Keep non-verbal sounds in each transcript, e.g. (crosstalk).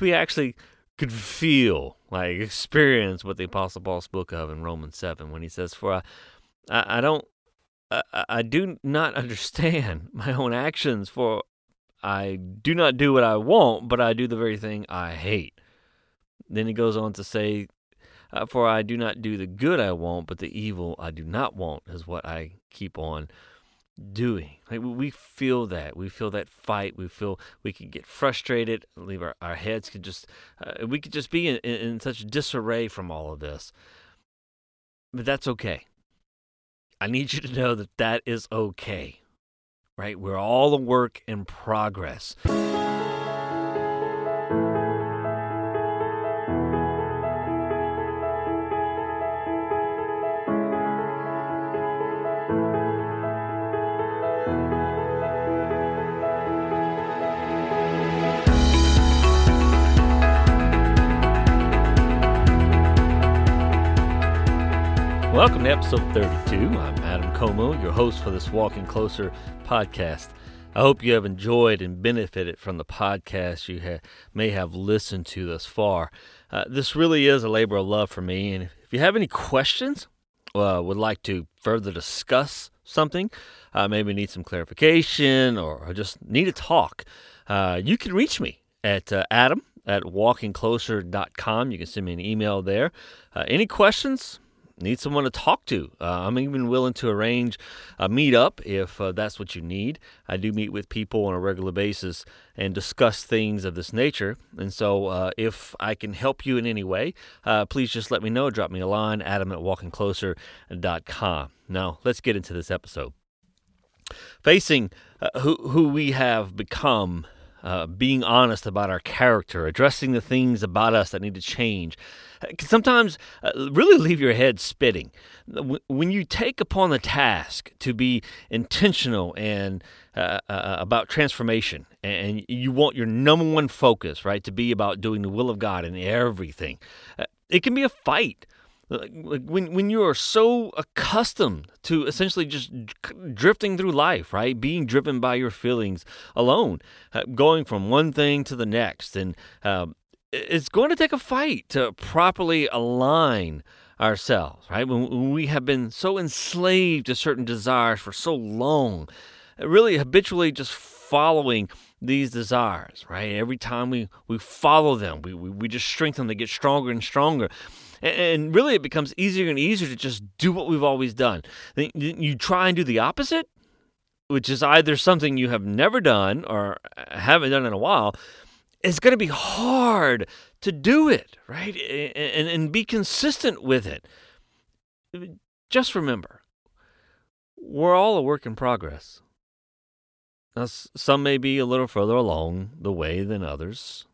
we actually could feel, like experience what the Apostle Paul spoke of in Romans 7 when he says, For I, I, I don't, I, I do not (laughs) understand my own actions, for I do not do what I want, but I do the very thing I hate. Then he goes on to say, uh, For I do not do the good I want, but the evil I do not want is what I keep on doing. Like we feel that. We feel that fight. We feel we can get frustrated, leave our, our heads could just, uh, we could just be in, in, such disarray from all of this. But that's okay. I need you to know that that is okay, right? We're all a work in progress. Welcome to episode 32. I'm Adam Como, your host for this Walking Closer podcast. I hope you have enjoyed and benefited from the podcast you ha- may have listened to thus far. Uh, this really is a labor of love for me, and if you have any questions, uh, would like to further discuss something, uh, maybe need some clarification or, just need to talk, uh, you can reach me at uh, Adam at walkingcloser.com. You can send me an email there. Uh, any questions? Need someone to talk to. Uh, I'm even willing to arrange a meetup if uh, that's what you need. I do meet with people on a regular basis and discuss things of this nature. And so, uh, if I can help you in any way, uh, please just let me know. Drop me a line, adam at walkingcloser.com. Now, let's get into this episode. Facing uh, who, who we have become uh, being honest about our character, addressing the things about us that need to change, can sometimes uh, really leave your head spitting. When you take upon the task to be intentional and uh, uh, uh, about transformation, and you want your number one focus, right, to be about doing the will of God in everything, uh, it can be a fight when when you are so accustomed to essentially just drifting through life, right, being driven by your feelings alone, going from one thing to the next, and uh, it's going to take a fight to properly align ourselves, right? When we have been so enslaved to certain desires for so long, really habitually just following these desires, right? Every time we, we follow them, we, we, we just strengthen them, they get stronger and stronger. And really, it becomes easier and easier to just do what we've always done. You try and do the opposite, which is either something you have never done or uh, haven't done in a while. It's going to be hard to do it, right? And, and be consistent with it. Just remember, we're all a work in progress. Now, some may be a little further along the way than others,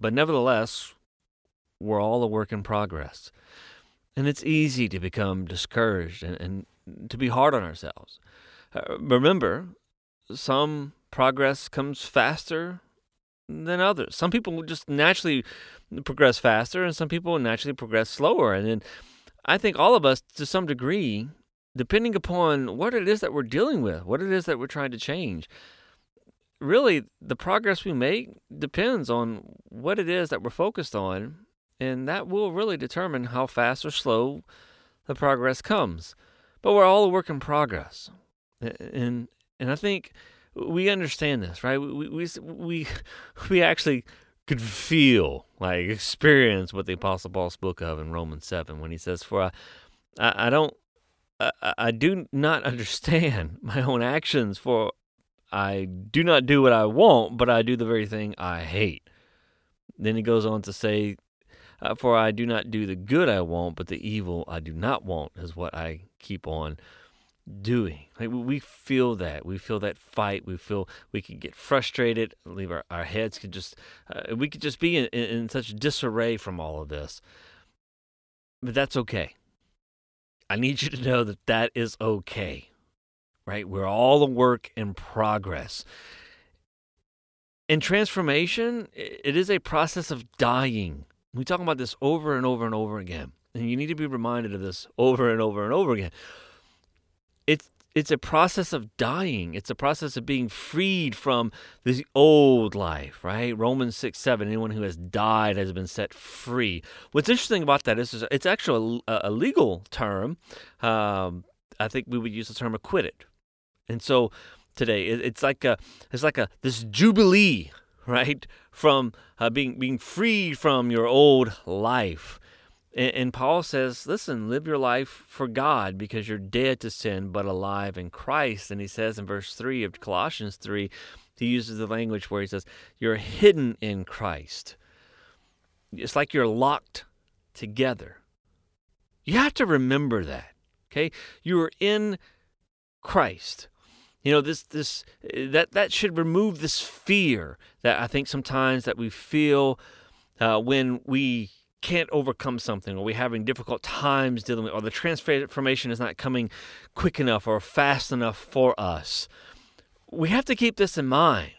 but nevertheless, we're all a work in progress. And it's easy to become discouraged and, and to be hard on ourselves. Uh, remember, some progress comes faster than others. Some people just naturally progress faster, and some people naturally progress slower. And then I think all of us, to some degree, depending upon what it is that we're dealing with, what it is that we're trying to change, really the progress we make depends on what it is that we're focused on and that will really determine how fast or slow the progress comes. But we're all a work in progress, and and I think we understand this, right? We we we (laughs) we actually could feel like experience what the Apostle Paul spoke of in Romans seven when he says, "For I, I, don't." I, I do not (laughs) understand my own actions, for I do not do what I want, but I do the very thing I hate. Then he goes on to say, uh, for I do not do the good I want, but the evil I do not want is what I keep on doing. Like we feel that. We feel that fight. We feel we can get frustrated, leave our, our heads could just, uh, we could just be in, in, such disarray from all of this. But that's okay. I need you to know that that is okay, right? We're all a work in progress. In transformation, it is a process of dying we talk about this over and over and over again. And you need to be reminded of this over and over and over again. It's it's a process of dying. It's a process of being freed from this old life, right? Romans 6 7, anyone who has died has been set free. What's interesting about that is it's actually a, a legal term. Um, I think we would use the term acquitted. And so today, it, it's like a, it's like a, this jubilee, (laughs) right? From uh, being, being freed from your old life. And, and Paul says, listen, live your life for God because you're dead to sin but alive in Christ. And he says in verse 3 of Colossians 3, he uses the language where he says, you're hidden in Christ. It's like you're locked together. You have to remember that. Okay? You are in Christ. You know, this this that that should remove this fear that I think sometimes that we feel uh, when we can't overcome something or we're having difficult times dealing with or the transformation is not coming quick enough or fast enough for us we have to keep this in mind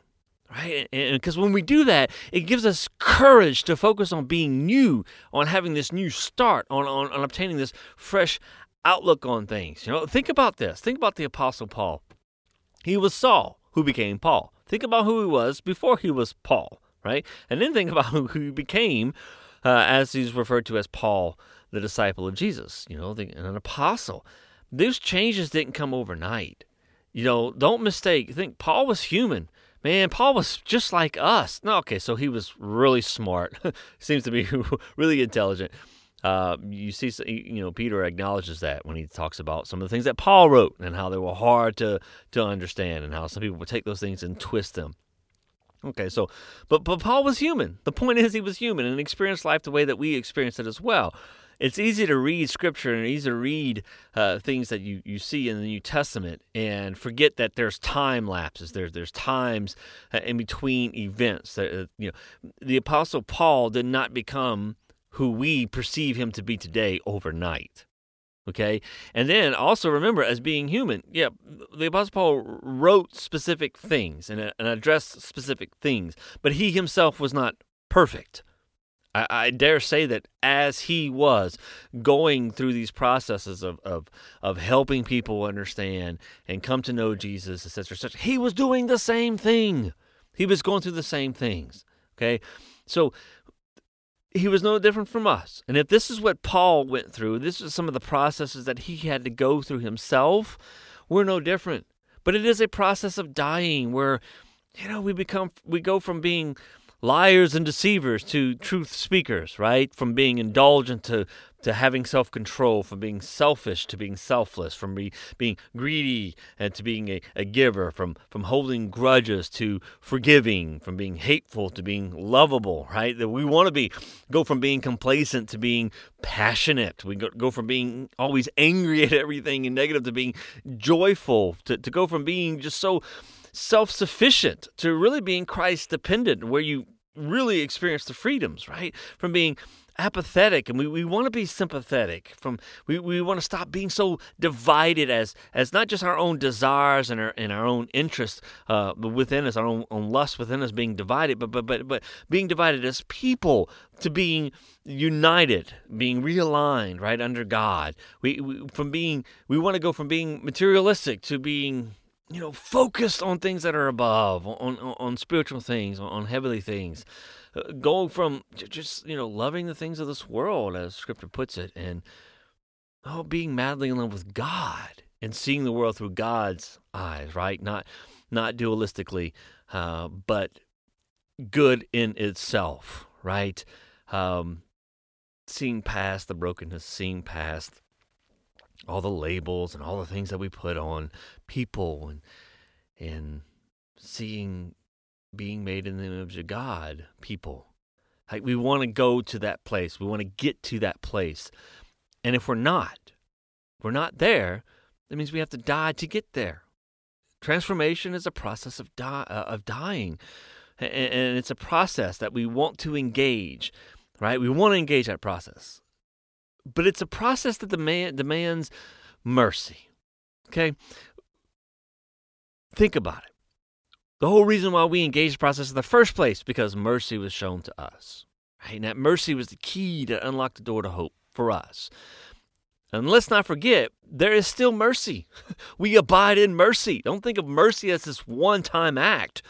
right? Because when we do that it gives us courage to focus on being new on having this new start on, on, on obtaining this fresh outlook on things. You know think about this. Think about the apostle paul. He was saul who became paul. Think about who he was before he was paul right? And then think about (laughs) who he became uh, as he's referred to as Paul, the disciple of Jesus, you know, the, an apostle. Those changes didn't come overnight. You know, don't mistake. Think Paul was human. Man, Paul was just like us. No, okay, so he was really smart. (laughs) Seems to be (laughs) really intelligent. Uh, you see, you know, Peter acknowledges that when he talks about some of the things that Paul wrote and how they were hard to to understand, and how some people would take those things and twist them. Okay, so, but, but Paul was human. The point is, he was human and experienced life the way that we experience it as well. It's easy to read scripture and easy to read uh, things that you, you see in the New Testament and forget that there's time lapses. There's there's times uh, in between events. That, uh, you know, the Apostle Paul did not become who we perceive him to be today overnight. Okay. And then also remember, as being human, yeah, the Apostle Paul wrote specific things and, and addressed specific things, but he himself was not perfect. I, I, dare say that as he was going through these processes of, of, of helping people understand and come to know Jesus, etc., etc., he was doing the same thing. He was going through the same things. Okay. So he was no different from us. And if this is what Paul went through, this is some of the processes that he had to go through himself, we're no different. But it is a process of dying where, you know, we become, we go from being liars and deceivers to truth speakers, right? From being indulgent to to having self control, from being selfish to being selfless, from be, being greedy and to being a, a giver, from, from holding grudges to forgiving, from being hateful to being lovable, right? That we want to be go from being complacent to being passionate. We go, go from being always angry (laughs) at everything and negative to being joyful, to, to go from being just so self sufficient to really being Christ dependent, where you really experience the freedoms, right? From being apathetic and we, we want to be sympathetic from we, we want to stop being so divided as as not just our own desires and our and our own interests uh, within us our own, own lust within us being divided but but but but being divided as people to being united being realigned right under God we, we from being we want to go from being materialistic to being you know, focused on things that are above, on on, on spiritual things, on, on heavenly things. Going from just you know loving the things of this world, as Scripture puts it, and oh, being madly in love with God and seeing the world through God's eyes, right? Not not dualistically, uh, but good in itself, right? Um, seeing past the brokenness, seeing past all the labels and all the things that we put on people and and seeing being made in the image of God people. Like we want to go to that place. We want to get to that place. And if we're not, we're not there, that means we have to die to get there. Transformation is a process of die, uh, of dying. And, and it's a process that we want to engage, right? We want to engage that process but it's a process that demand, demands mercy. Okay? Think about it. The whole reason why we engaged the process in the first place because mercy was shown to us. Right? And that mercy was the key to unlock the door to hope for us. And let's not forget, there is still mercy. (laughs) We abide in mercy. Don't think of mercy as this one time act.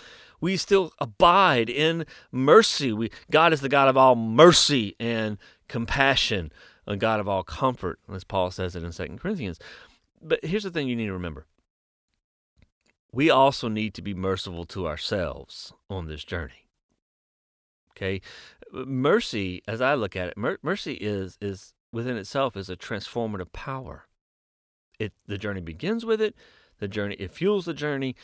We still abide in mercy. We, God is the God of all mercy and compassion, a God of all comfort, as Paul says it in 2 Corinthians. But here's the thing you need to remember we also need to be merciful to ourselves on this journey. Okay? Mercy, as I look at it, mer- mercy is, is within itself is a transformative power. It the journey begins with it. The journey it fuels the journey,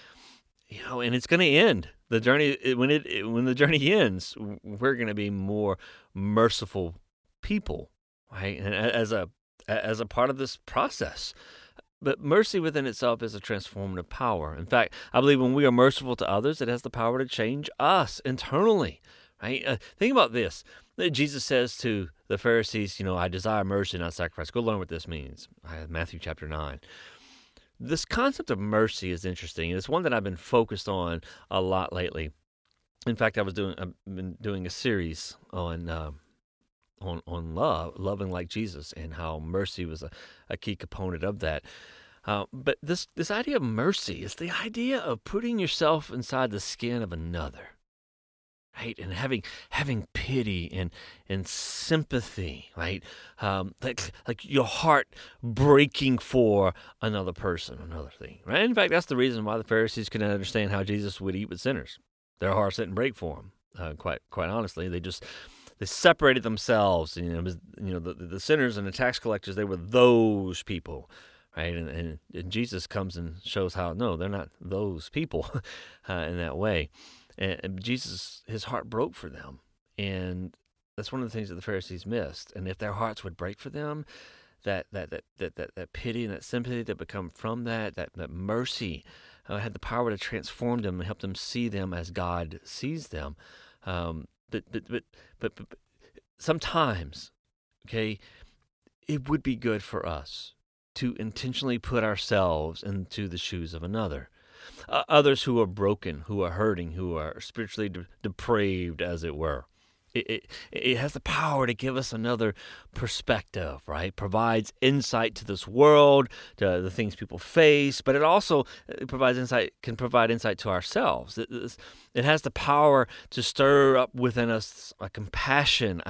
you know, and it's going to end. The journey when it when the journey ends, we're going to be more merciful people, right? And as a as a part of this process. But mercy within itself is a transformative power. In fact, I believe when we are merciful to others, it has the power to change us internally. Right? Uh, think about this. Jesus says to the Pharisees, you know, I desire mercy, not sacrifice. Go learn what this means. Matthew chapter 9. This concept of mercy is interesting. It's one that I've been focused on a lot lately. In fact, I was doing I've been doing a series on uh, on on love, loving like Jesus, and how mercy was a, a key component of that. Uh, but this this idea of mercy is the idea of putting yourself inside the skin of another right? And having having pity and and sympathy right? Um, like like your heart breaking for another person another thing right? In fact that's the reason why the pharisees couldn't understand how jesus would eat with sinners. Their hearts didn't break for him uh, quite quite honestly. They just they separated themselves you know was, you know the, the sinners and the tax collectors they were those people right and, and, and jesus comes and shows how no they're not those people (laughs) uh, in that way and Jesus, his heart broke for them. And that's one of the things that the Pharisees missed. And if their hearts would break for them, that that that that that, that pity and that sympathy that become from that, that, that mercy, uh, had the power to transform them and help them see them as God sees them. Um, but, but, but, but, sometimes, okay, it would be good for us to intentionally put ourselves into the shoes of another uh, others who are broken, who are hurting, who are spiritually de- depraved, as it were. It, it, it has the power to give us another perspective, right? Provides insight to this world, to the things people face, but it also uh, provides insight, can provide insight to ourselves. It has the power to stir up within us a compassion.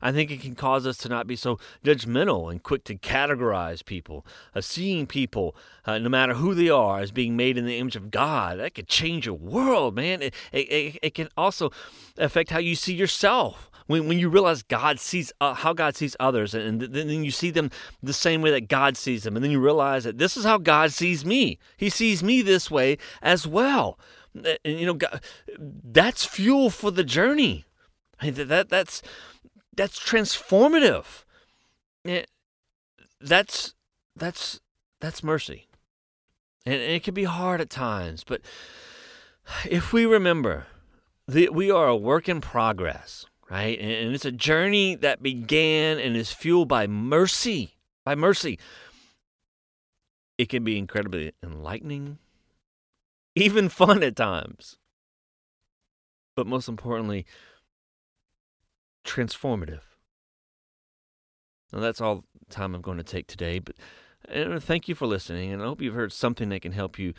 I, think it can cause us to not be so judgmental and quick to categorize people. Uh, seeing people, uh, no matter who they are, as being made in the image of God, that could change your world, man. It, it, it can also affect how you see yourself when, when you realize God sees uh, how God sees others, and, and then you see them the same way that God sees them, and then you realize that this is how God sees me. He sees me this way as well. And, you know, that's fuel for the journey. I mean, that that's that's transformative. It, that's that's that's mercy, and it can be hard at times. But if we remember that we are a work in progress, right? And it's a journey that began and is fueled by mercy. By mercy. It can be incredibly enlightening, even fun at times. But most importantly, transformative. Now, that's all the time I'm going to take today, but thank you for listening, and I hope you've heard something that can help you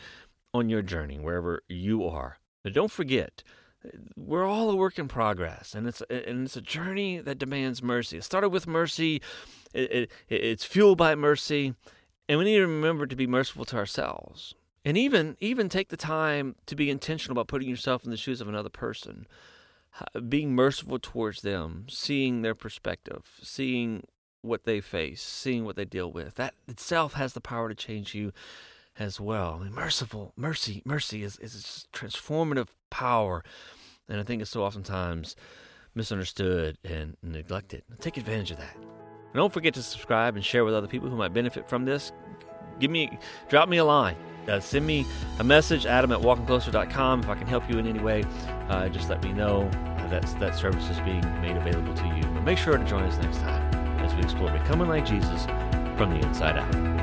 on your journey, wherever you are. But don't forget, we're all a work in progress, and it's and it's a journey that demands mercy. It started with mercy, it, it, it's fueled by mercy, and we need to remember to be merciful to ourselves, and even even take the time to be intentional about putting yourself in the shoes of another person, being merciful towards them, seeing their perspective, seeing what they face, seeing what they deal with. That itself has the power to change you as well. I mean, merciful, mercy, mercy is, is transformative power. And I think it's so oftentimes misunderstood and neglected. Take advantage of that. And don't forget to subscribe and share with other people who might benefit from this. Give me, drop me a line. Uh, send me a message, adam at walkingcloser.com. If I can help you in any way, uh, just let me know. Uh, that's, that service is being made available to you. But make sure to join us next time as we explore becoming like Jesus from the inside out.